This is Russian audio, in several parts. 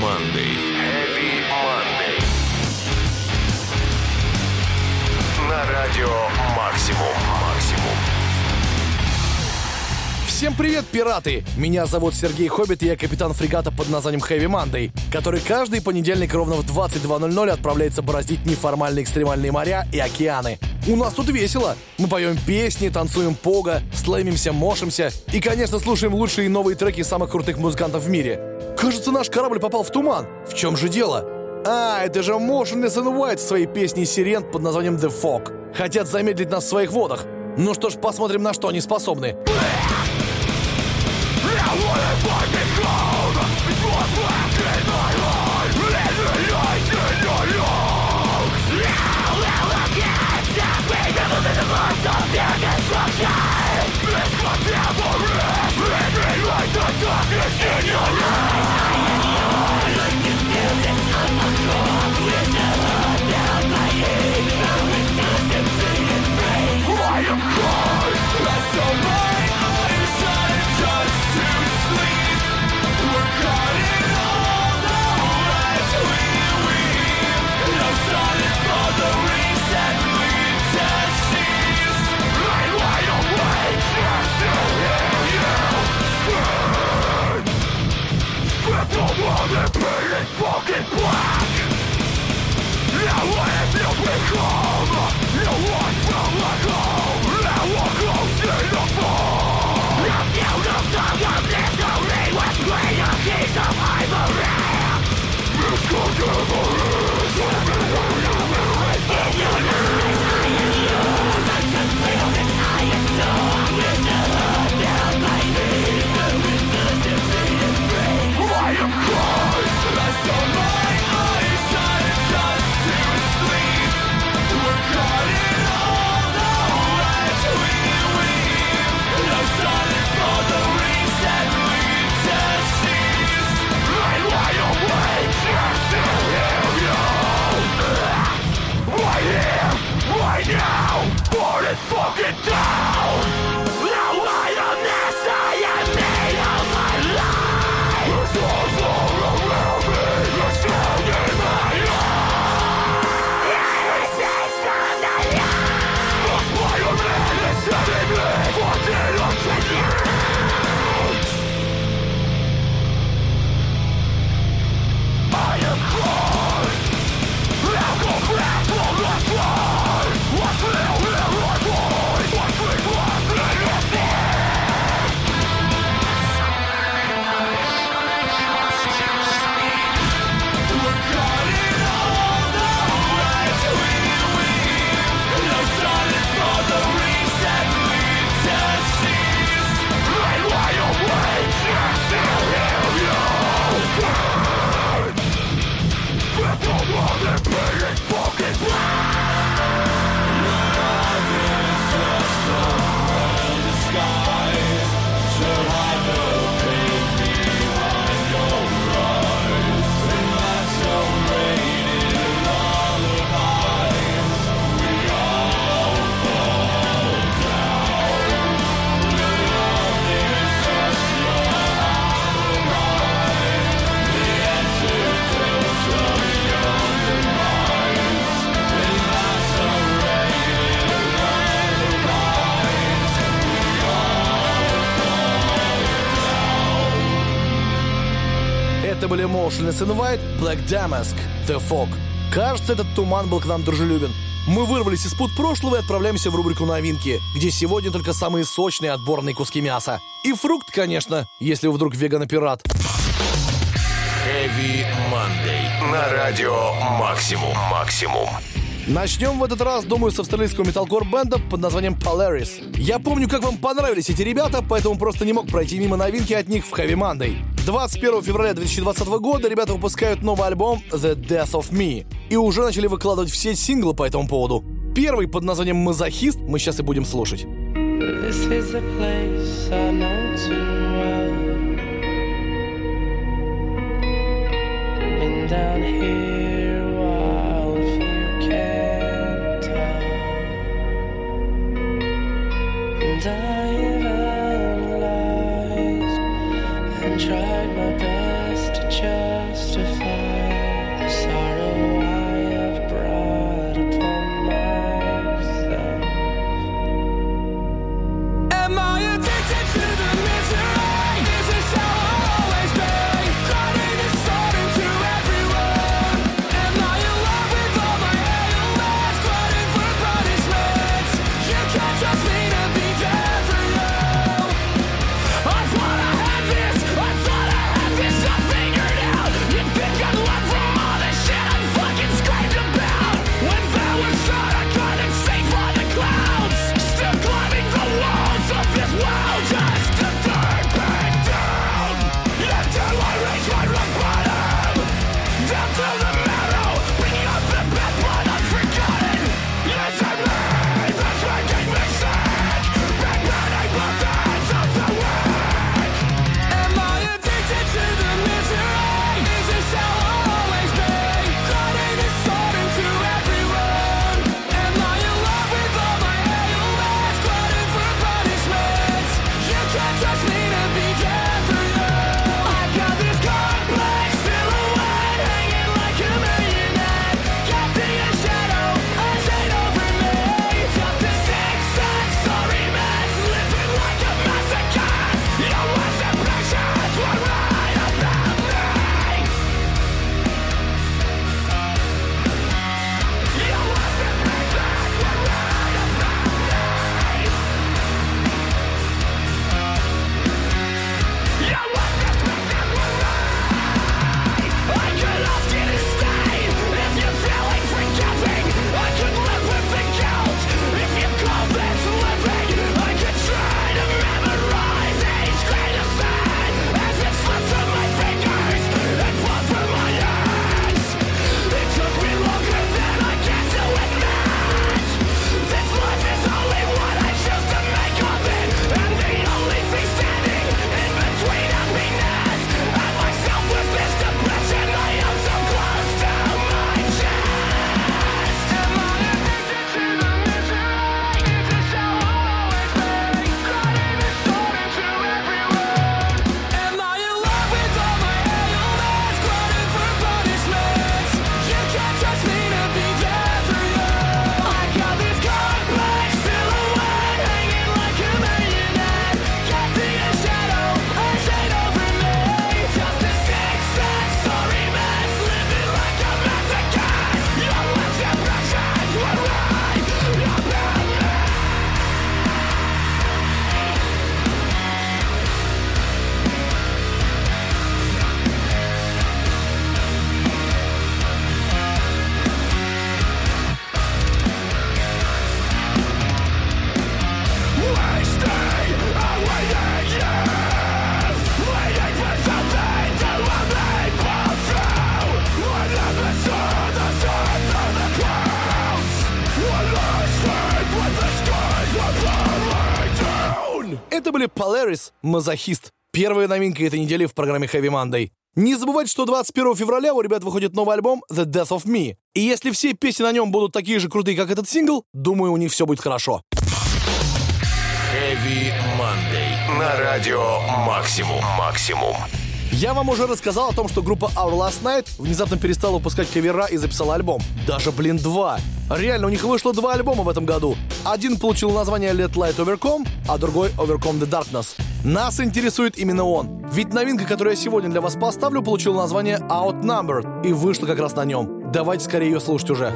Monday. Heavy Monday. На радио «Максимум». «Максимум». Всем привет, пираты! Меня зовут Сергей Хоббит, и я капитан фрегата под названием Heavy Monday, который каждый понедельник ровно в 22.00 отправляется бороздить неформальные экстремальные моря и океаны. У нас тут весело. Мы поем песни, танцуем пога, слэмимся, мошимся и, конечно, слушаем лучшие новые треки самых крутых музыкантов в мире. Кажется, наш корабль попал в туман. В чем же дело? А, это же Motionless and White своей песней «Сирен» под названием «The Fog». Хотят замедлить нас в своих водах. Ну что ж, посмотрим, на что они способны. Understand your eyes. Это были Motionless in White, Black Damask, The Fog. Кажется, этот туман был к нам дружелюбен. Мы вырвались из пут прошлого и отправляемся в рубрику «Новинки», где сегодня только самые сочные отборные куски мяса. И фрукт, конечно, если вдруг веган-пират. Heavy Monday. На радио «Максимум». «Максимум». Начнем в этот раз, думаю, с австралийского металкор-бенда под названием Polaris. Я помню, как вам понравились эти ребята, поэтому просто не мог пройти мимо новинки от них в Heavy Monday. 21 февраля 2020 года ребята выпускают новый альбом The Death of Me и уже начали выкладывать все синглы по этому поводу. Первый под названием «Мазохист» мы сейчас и будем слушать. And tried my best to justify. Это были Polaris, Мазохист. Первая новинка этой недели в программе Heavy Monday. Не забывайте, что 21 февраля у ребят выходит новый альбом The Death of Me. И если все песни на нем будут такие же крутые, как этот сингл, думаю, у них все будет хорошо. Heavy Monday. На радио Максимум. Максимум. Я вам уже рассказал о том, что группа Our Last Night внезапно перестала выпускать кавера и записала альбом. Даже, блин, два. Реально, у них вышло два альбома в этом году. Один получил название Let Light Overcome, а другой Overcome the Darkness. Нас интересует именно он. Ведь новинка, которую я сегодня для вас поставлю, получила название Outnumbered и вышла как раз на нем. Давайте скорее ее слушать уже.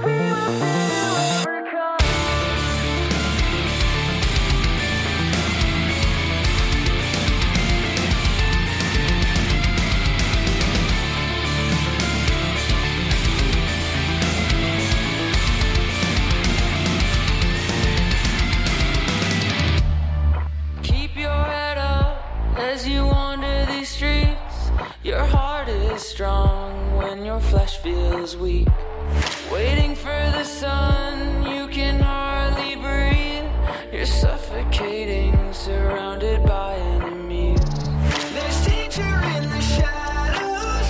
Feels weak. Waiting for the sun, you can hardly breathe. You're suffocating, surrounded by enemies. There's danger in the shadows,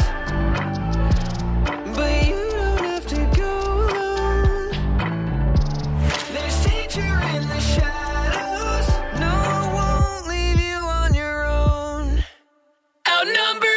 but you don't have to go alone. There's danger in the shadows. No one won't leave you on your own. Outnumbered,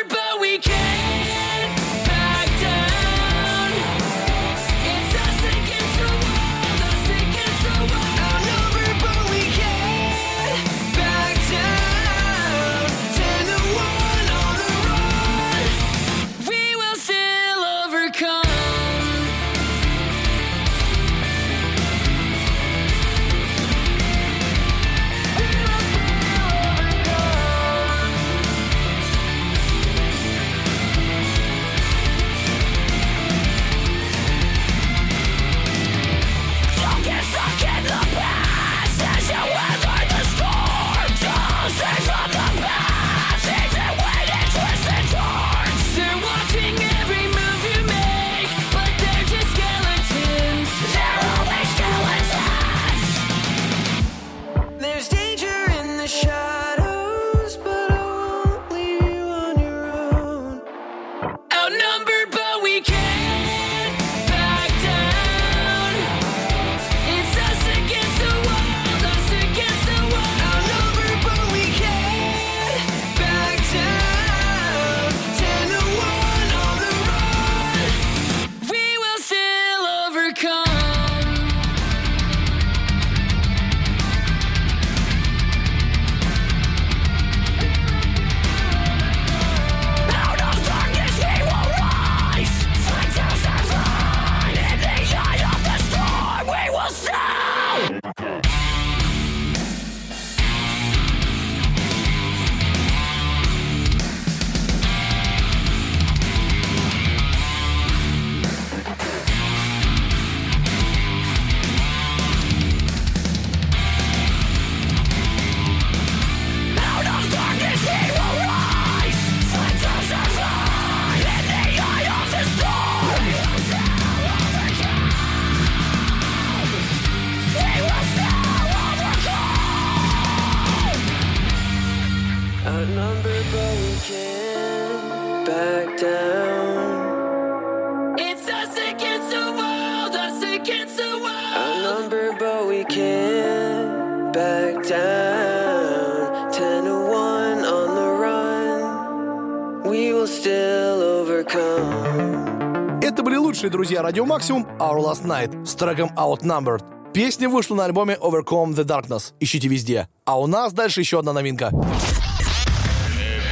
друзья Радио Максимум Our Last Night с треком Outnumbered. Песня вышла на альбоме Overcome the Darkness. Ищите везде. А у нас дальше еще одна новинка.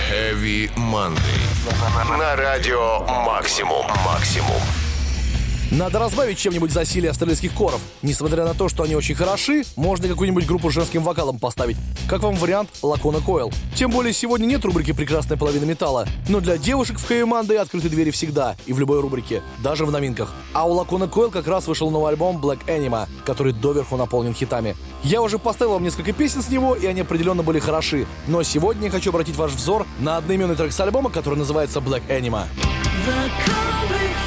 Heavy Monday. На радио Максимум. Максимум. Надо разбавить чем-нибудь засилие австралийских коров. Несмотря на то, что они очень хороши, можно какую-нибудь группу с женским вокалом поставить. Как вам вариант Лакона Койл? Тем более сегодня нет рубрики «Прекрасная половина металла». Но для девушек в Хэви открыты двери всегда и в любой рубрике, даже в новинках. А у Лакона Койл как раз вышел новый альбом Black Anima, который доверху наполнен хитами. Я уже поставил вам несколько песен с него, и они определенно были хороши. Но сегодня я хочу обратить ваш взор на одноименный трек с альбома, который называется Black Anima. The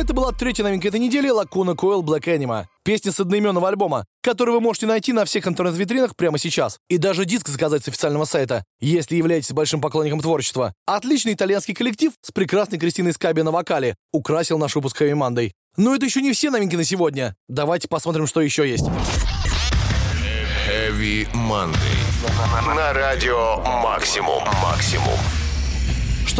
Это была третья новинка этой недели Lacuna Coil Black Anima. Песня с одноименного альбома, который вы можете найти на всех интернет-витринах прямо сейчас. И даже диск заказать с официального сайта, если являетесь большим поклонником творчества. Отличный итальянский коллектив с прекрасной Кристиной Скаби на вокале украсил наш выпуск Heavy Monday. Но это еще не все новинки на сегодня. Давайте посмотрим, что еще есть. Heavy Monday. На радио Максимум. Максимум.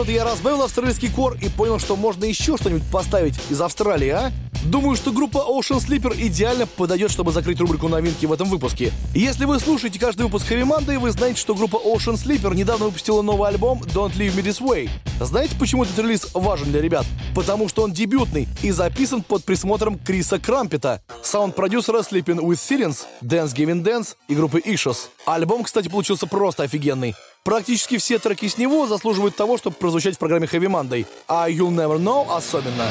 Что-то я разбавил австралийский кор и понял, что можно еще что-нибудь поставить из Австралии, а? Думаю, что группа Ocean Sleeper идеально подойдет, чтобы закрыть рубрику новинки в этом выпуске. Если вы слушаете каждый выпуск Monday, вы знаете, что группа Ocean Sleeper недавно выпустила новый альбом Don't Leave Me This Way. Знаете, почему этот релиз важен для ребят? Потому что он дебютный и записан под присмотром Криса Крампета, саунд-продюсера Sleeping with Sirens, Dance Giving Dance и группы Issues. Альбом, кстати, получился просто офигенный. Практически все треки с него заслуживают того, чтобы прозвучать в программе Heavy Monday, а You'll Never Know особенно.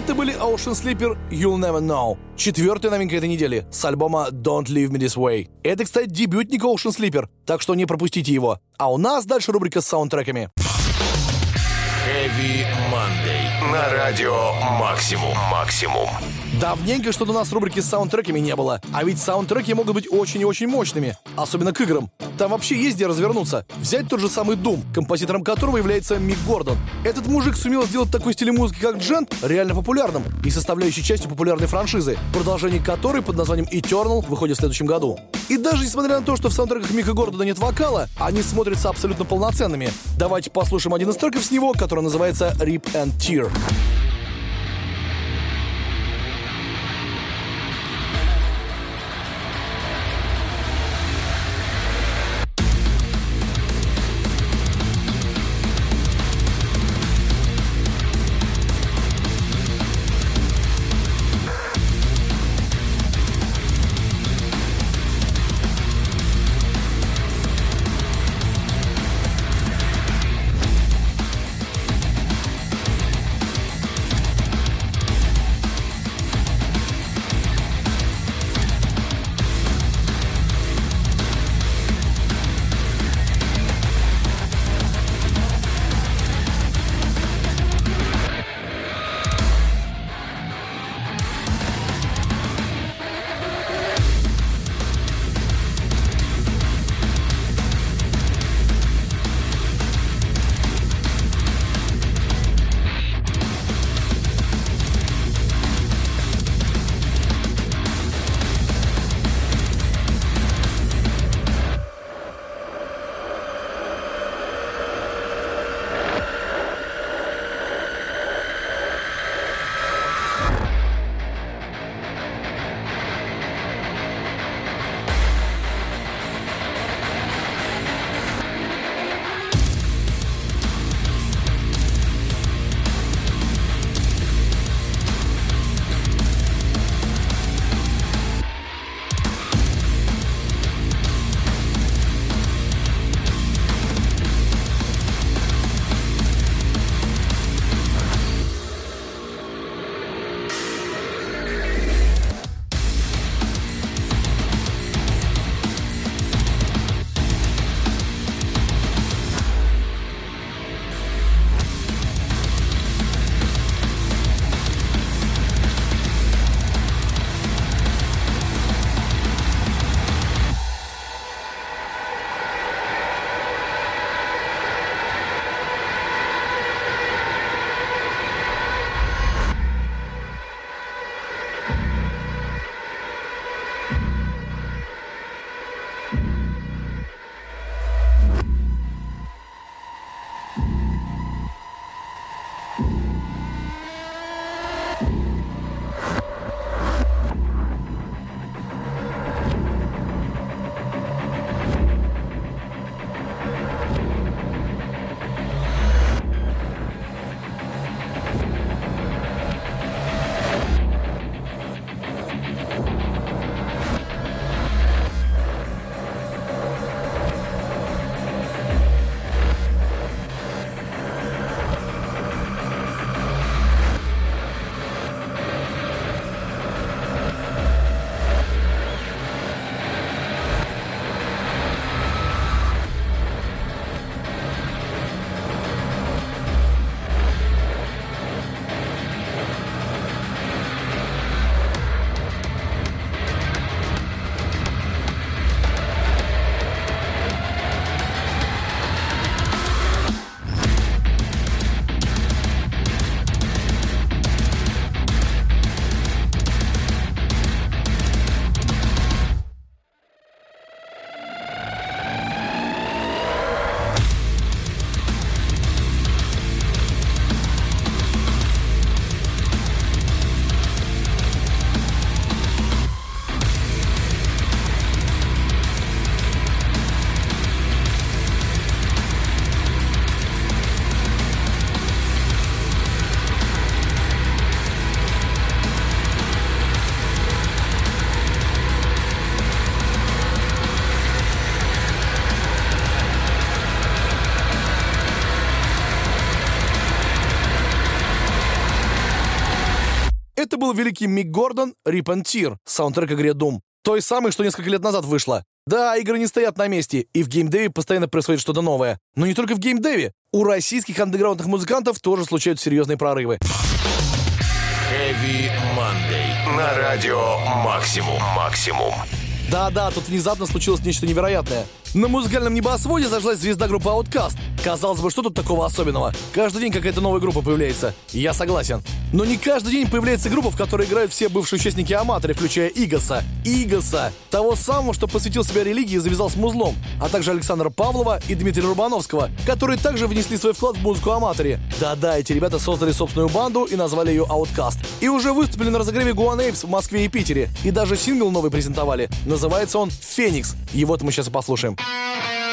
Это были Ocean Sleeper You'll Never Know. Четвертая новинка этой недели с альбома Don't Leave Me This Way. Это, кстати, дебютник Ocean Sleeper, так что не пропустите его. А у нас дальше рубрика с саундтреками. Heavy Monday. На радио Максимум. Максимум. Давненько что-то у нас рубрики с саундтреками не было. А ведь саундтреки могут быть очень и очень мощными. Особенно к играм. Там вообще есть где развернуться. Взять тот же самый Doom, композитором которого является Мик Гордон. Этот мужик сумел сделать такой стиль музыки, как джент, реально популярным и составляющей частью популярной франшизы, продолжение которой под названием Eternal выходит в следующем году. И даже несмотря на то, что в саундтреках Мика Гордона нет вокала, они смотрятся абсолютно полноценными. Давайте послушаем один из треков с него, который называется Rip and Tear. Это был великий Мик Гордон «Rip and Tear», саундтрек игре Doom. Той самой, что несколько лет назад вышла. Да, игры не стоят на месте, и в геймдеве постоянно происходит что-то новое. Но не только в геймдеве. У российских андеграундных музыкантов тоже случаются серьезные прорывы. Heavy Monday. На радио Максимум. Максимум. Да-да, тут внезапно случилось нечто невероятное. На музыкальном небосводе зажилась звезда группы Outcast. Казалось бы, что тут такого особенного? Каждый день какая-то новая группа появляется. Я согласен. Но не каждый день появляется группа, в которой играют все бывшие участники Аматоры, включая Игоса. Игоса! Того самого, что посвятил себя религии и завязал с музлом. А также Александра Павлова и Дмитрия Рубановского, которые также внесли свой вклад в музыку Аматоре. Да-да, эти ребята создали собственную банду и назвали ее Outcast. И уже выступили на разогреве Guan Apes в Москве и Питере. И даже сингл новый презентовали. Называется он «Феникс». Его-то мы сейчас и послушаем. Thank you.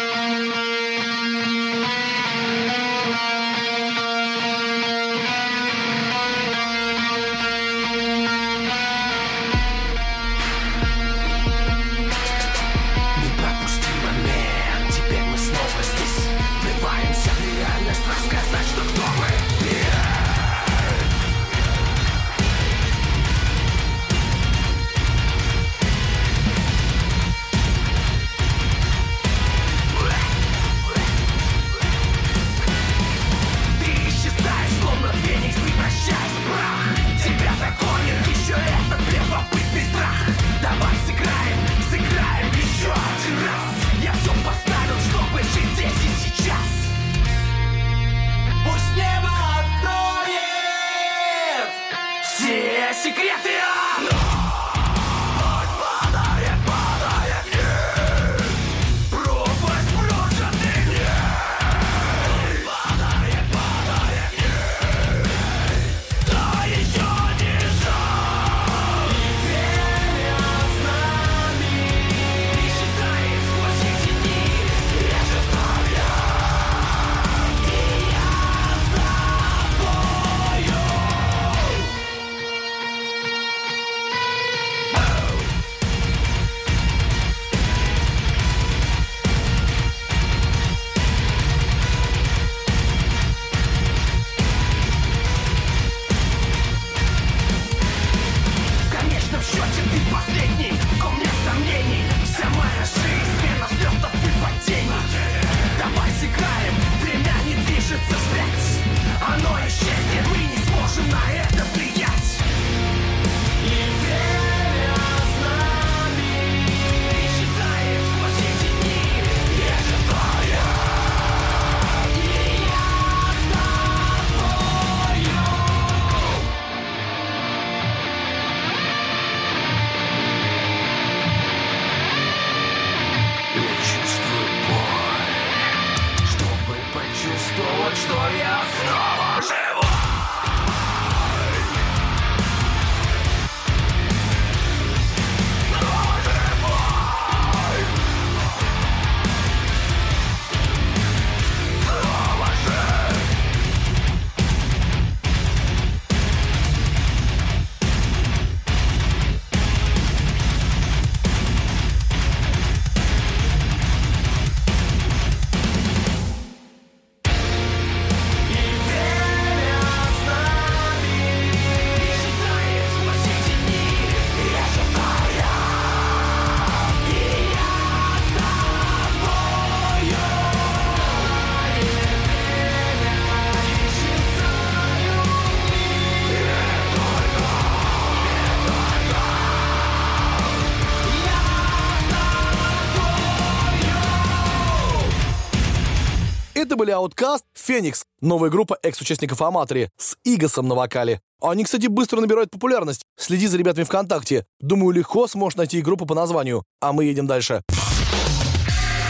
Это были Outcast, Феникс, новая группа экс-участников Аматори, с Игосом на вокале. Они, кстати, быстро набирают популярность. Следи за ребятами ВКонтакте. Думаю, легко сможешь найти группу по названию. А мы едем дальше.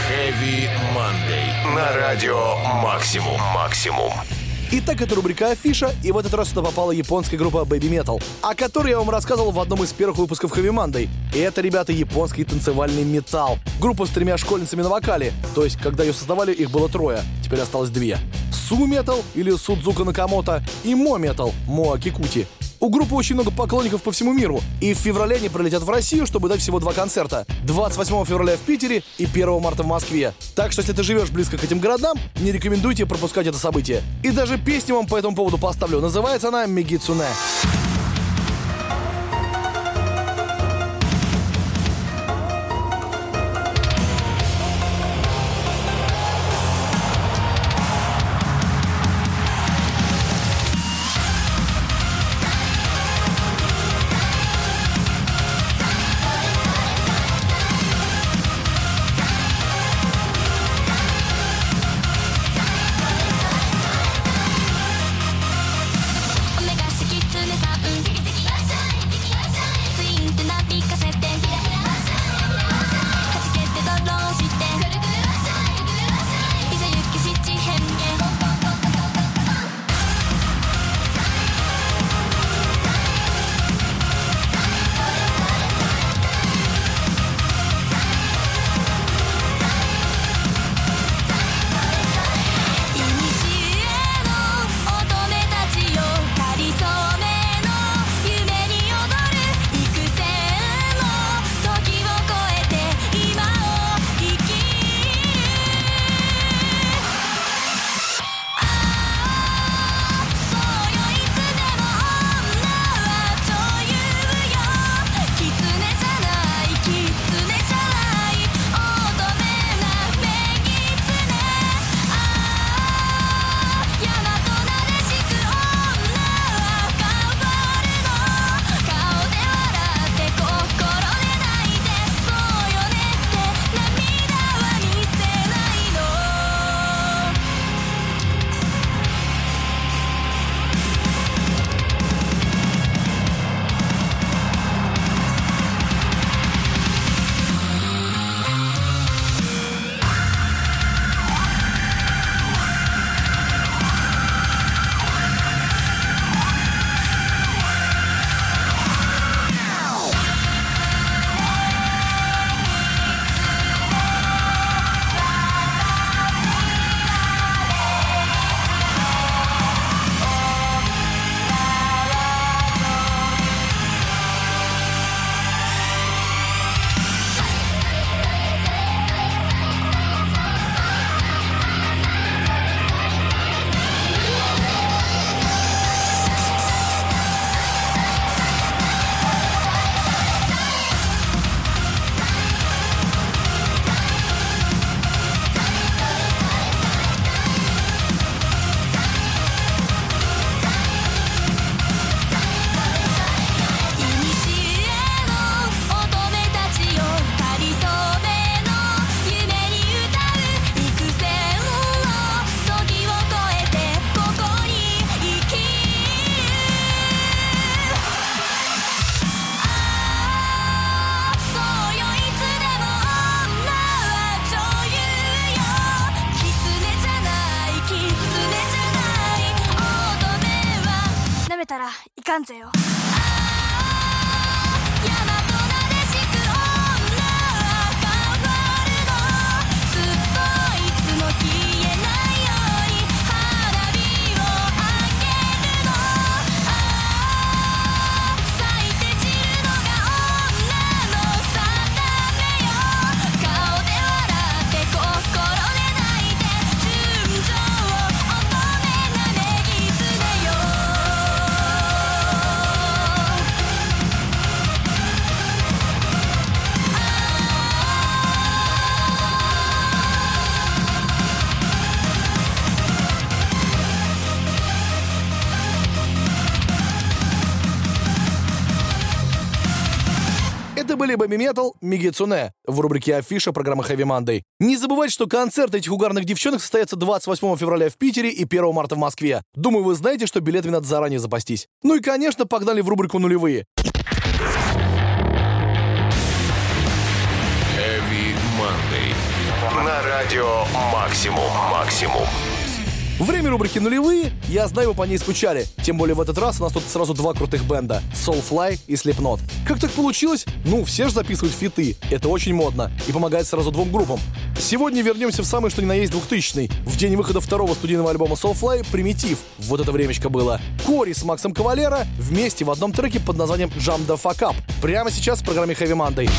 Heavy Monday. На радио Максимум. Максимум. Итак, это рубрика Афиша, и в этот раз сюда попала японская группа Baby Metal, о которой я вам рассказывал в одном из первых выпусков Heavy Monday. И это, ребята, японский танцевальный металл. Группа с тремя школьницами на вокале. То есть, когда ее создавали, их было трое. Теперь осталось две. Су Metal или Судзука Накамото и Мо Metal Моа Кикути. У группы очень много поклонников по всему миру, и в феврале они прилетят в Россию, чтобы дать всего два концерта. 28 февраля в Питере и 1 марта в Москве. Так что, если ты живешь близко к этим городам, не рекомендую тебе пропускать это событие. И даже песню вам по этому поводу поставлю. Называется она «Мегицуне». Хэви Метал Мигицуне в рубрике «Афиша» программы Хэви Мандай. Не забывайте, что концерт этих угарных девчонок состоится 28 февраля в Питере и 1 марта в Москве. Думаю, вы знаете, что билетами надо заранее запастись. Ну и, конечно, погнали в рубрику «Нулевые». Heavy Monday. На радио «Максимум, максимум». Время рубрики «Нулевые». Я знаю, вы по ней скучали. Тем более в этот раз у нас тут сразу два крутых бенда — Soulfly и Slipknot. Как так получилось? Ну, все же записывают фиты. Это очень модно и помогает сразу двум группам. Сегодня вернемся в самый что ни на есть 2000 В день выхода второго студийного альбома Soulfly «Примитив». Вот это времечко было. Кори с Максом Кавалера вместе в одном треке под названием «Jump the Fuck Up». Прямо сейчас в программе Heavy Monday.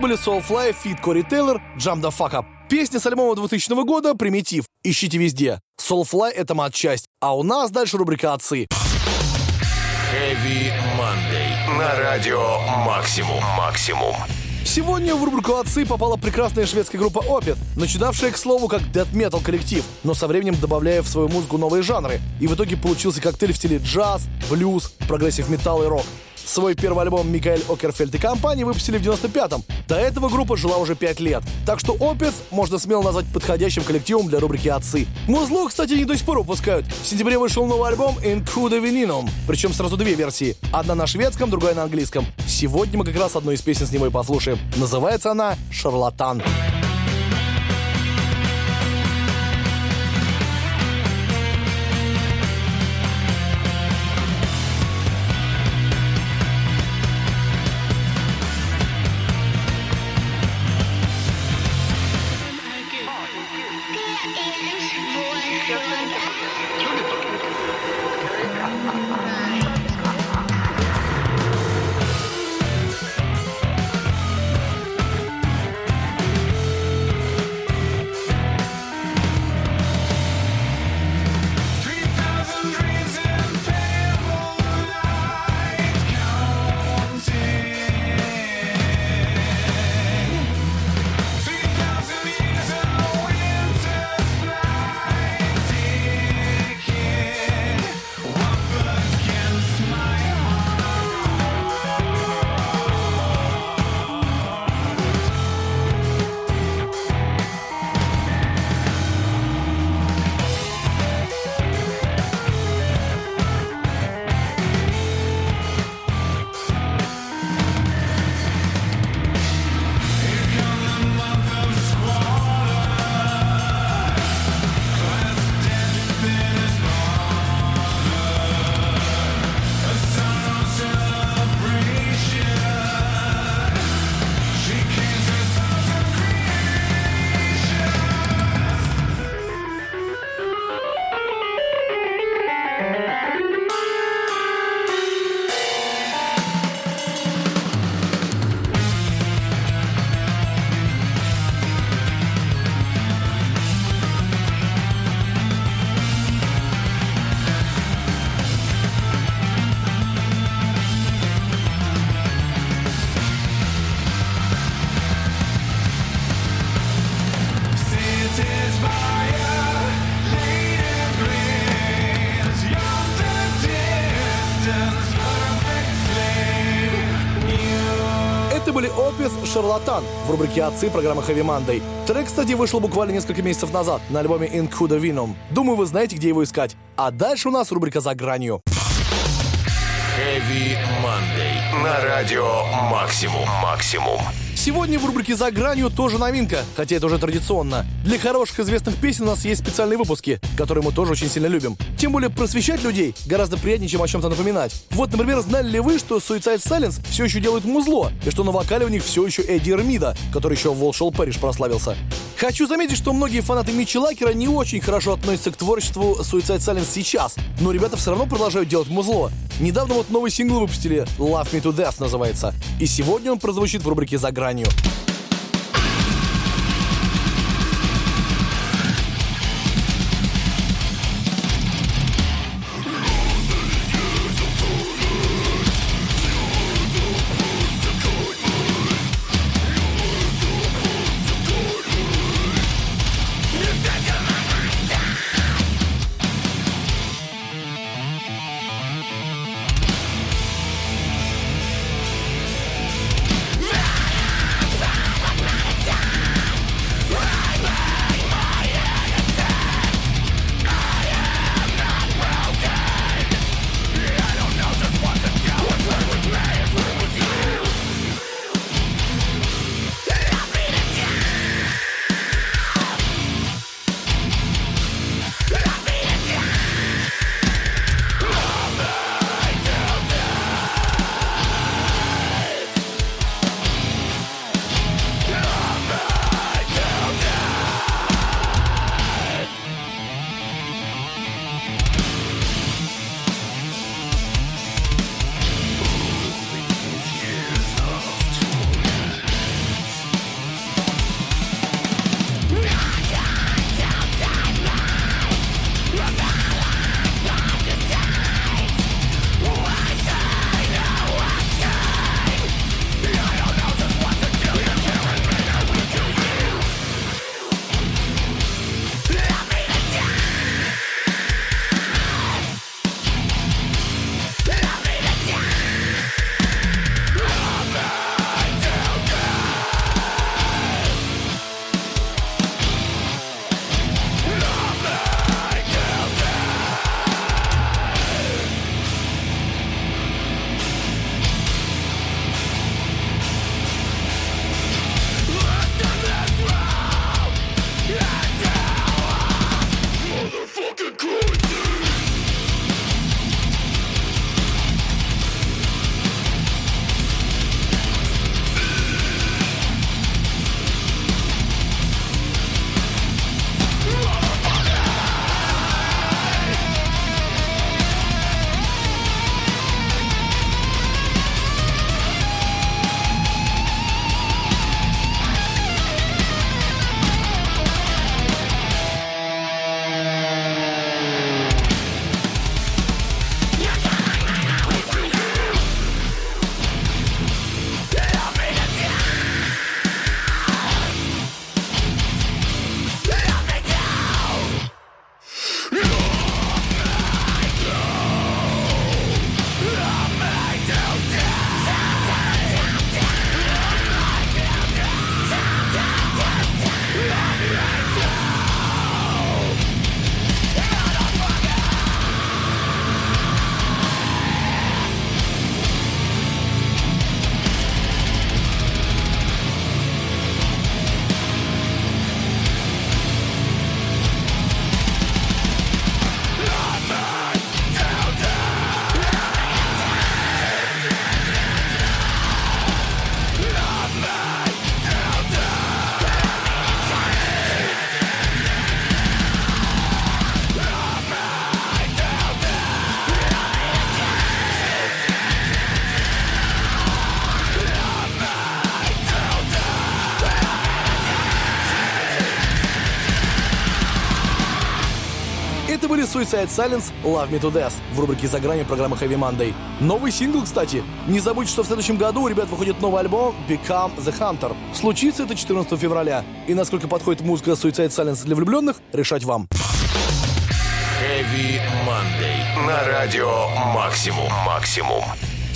Это были Soulfly, feat. Corey Taylor, Jump the Fuck Up. Песня с альбома 2000 года «Primitive». Ищите везде. Soulfly — это матчасть. А у нас дальше рубрика «Отцы». Heavy Monday. На радио Максимум. Максимум. Сегодня в рубрику «Отцы» попала прекрасная шведская группа Opeth, начинавшая, к слову, как death metal коллектив, но со временем добавляя в свою музыку новые жанры. И в итоге получился коктейль в стиле джаз, блюз, progressive metal и рок. Свой первый альбом Микаэль Окерфельд и компании выпустили в 95-м. До этого группа жила уже 5 лет. Так что Opeth можно смело назвать подходящим коллективом для рубрики «Отцы». Музло, кстати, не до сих пор выпускают. В сентябре вышел новый альбом Incuda Veninum, причем сразу две версии. Одна на шведском, другая на английском. Сегодня мы как раз одну из песен с него и послушаем. Называется она «Шарлатан». Это «Шарлатан» в рубрике «Отцы» программы Heavy Monday. Трек, кстати, вышел буквально несколько месяцев назад на альбоме Incuda Venom. Думаю, вы знаете, где его искать. А дальше у нас рубрика «За гранью». Heavy Monday. На радио Максимум. Максимум. Сегодня в рубрике «За гранью» тоже новинка, хотя это уже традиционно. Для хороших известных песен у нас есть специальные выпуски, которые мы тоже очень сильно любим. Тем более просвещать людей гораздо приятнее, чем о чем-то напоминать. Вот, например, знали ли вы, что Suicide Silence все еще делают музло, и что на вокале у них все еще Эдди Эрмида, который еще в Волшел Пэриш прославился. Хочу заметить, что многие фанаты Митчи Лакера не очень хорошо относятся к творчеству Suicide Silence сейчас, но ребята все равно продолжают делать музло. Недавно вот новый сингл выпустили, Love Me To Death называется, и сегодня он прозвучит в рубрике «За гранью». Suicide Silence, Love Me To Death в рубрике «За грани» программы Heavy Monday. Новый сингл, кстати. Не забудьте, что в следующем году у ребят выходит новый альбом Become The Hunter. Случится это 14 февраля. И насколько подходит музыка Suicide Silence для влюбленных, решать вам. Heavy Monday. На радио Максимум. Максимум.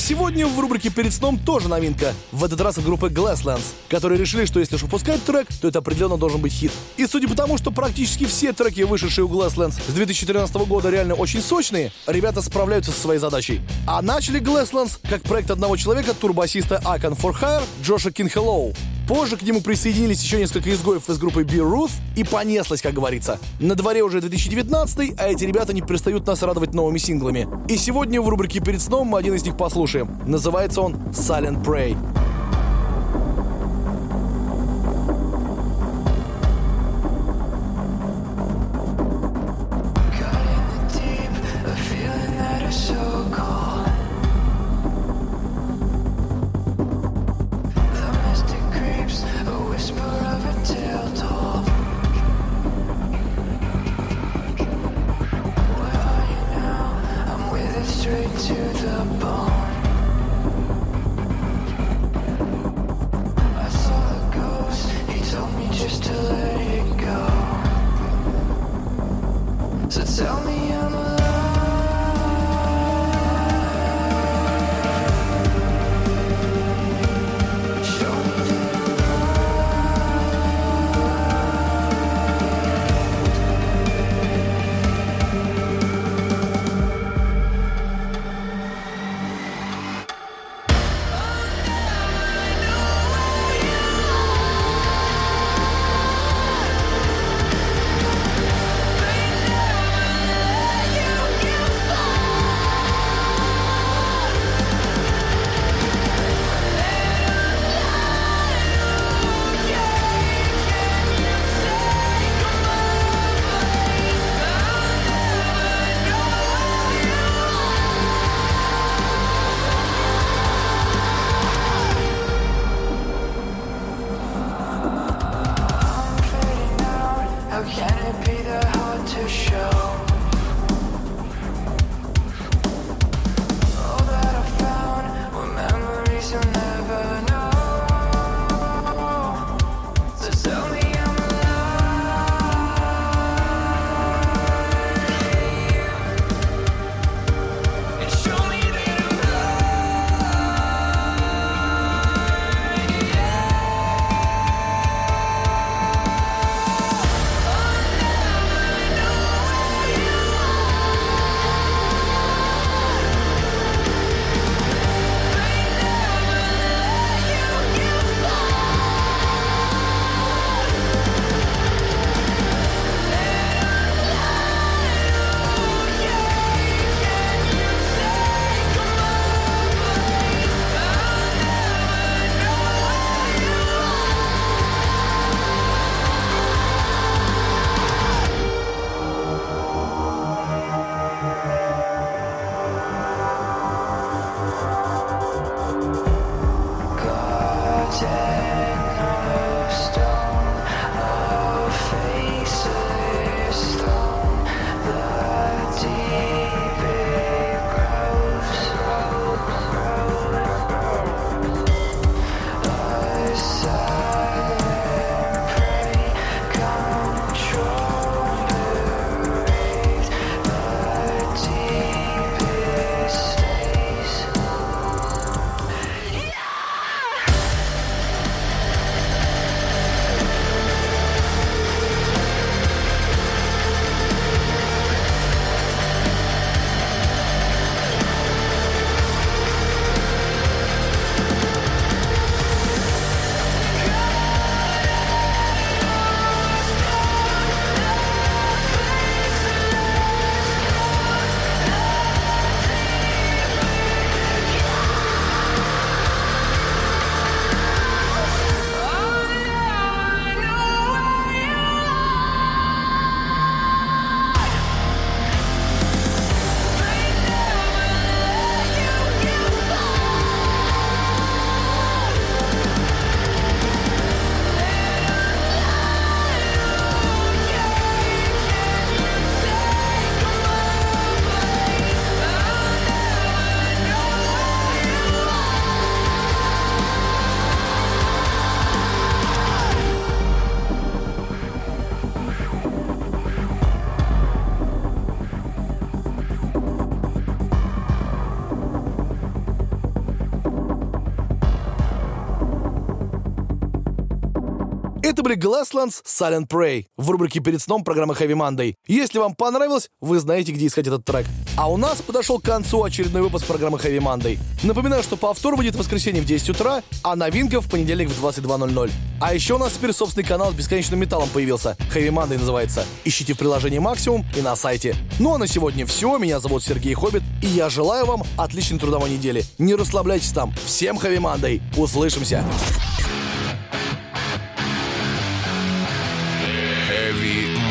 Сегодня в рубрике «Перед сном» тоже новинка. В этот раз от группы Glasslands, которые решили, что если уж выпускать трек, то это определенно должен быть хит. И судя по тому, что практически все треки, вышедшие у Glasslands с 2013 года, реально очень сочные, ребята справляются со своей задачей. А начали Glasslands как проект одного человека, турбасиста Icon for Hire Джоша Кинхеллоу. Позже к нему присоединились еще несколько изгоев из группы Be Ruth и понеслась, как говорится. На дворе уже 2019, а эти ребята не перестают нас радовать новыми синглами. И сегодня в рубрике «Перед сном» мы один из них послушаем. Называется он «Silent Prey». Это были Glasslands Silent Prey в рубрике «Перед сном» программы Heavy Monday. Если вам понравилось, вы знаете, где искать этот трек. А у нас подошел к концу очередной выпуск программы Heavy Monday. Напоминаю, что повтор выйдет в воскресенье в 10 утра, а новинка в понедельник в 22.00. А еще у нас теперь собственный канал с бесконечным металлом появился. Heavy Monday называется. Ищите в приложении Максимум и на сайте. Ну а на сегодня все. Меня зовут Сергей Хоббит, и я желаю вам отличной трудовой недели. Не расслабляйтесь там. Всем Heavy Monday. Услышимся.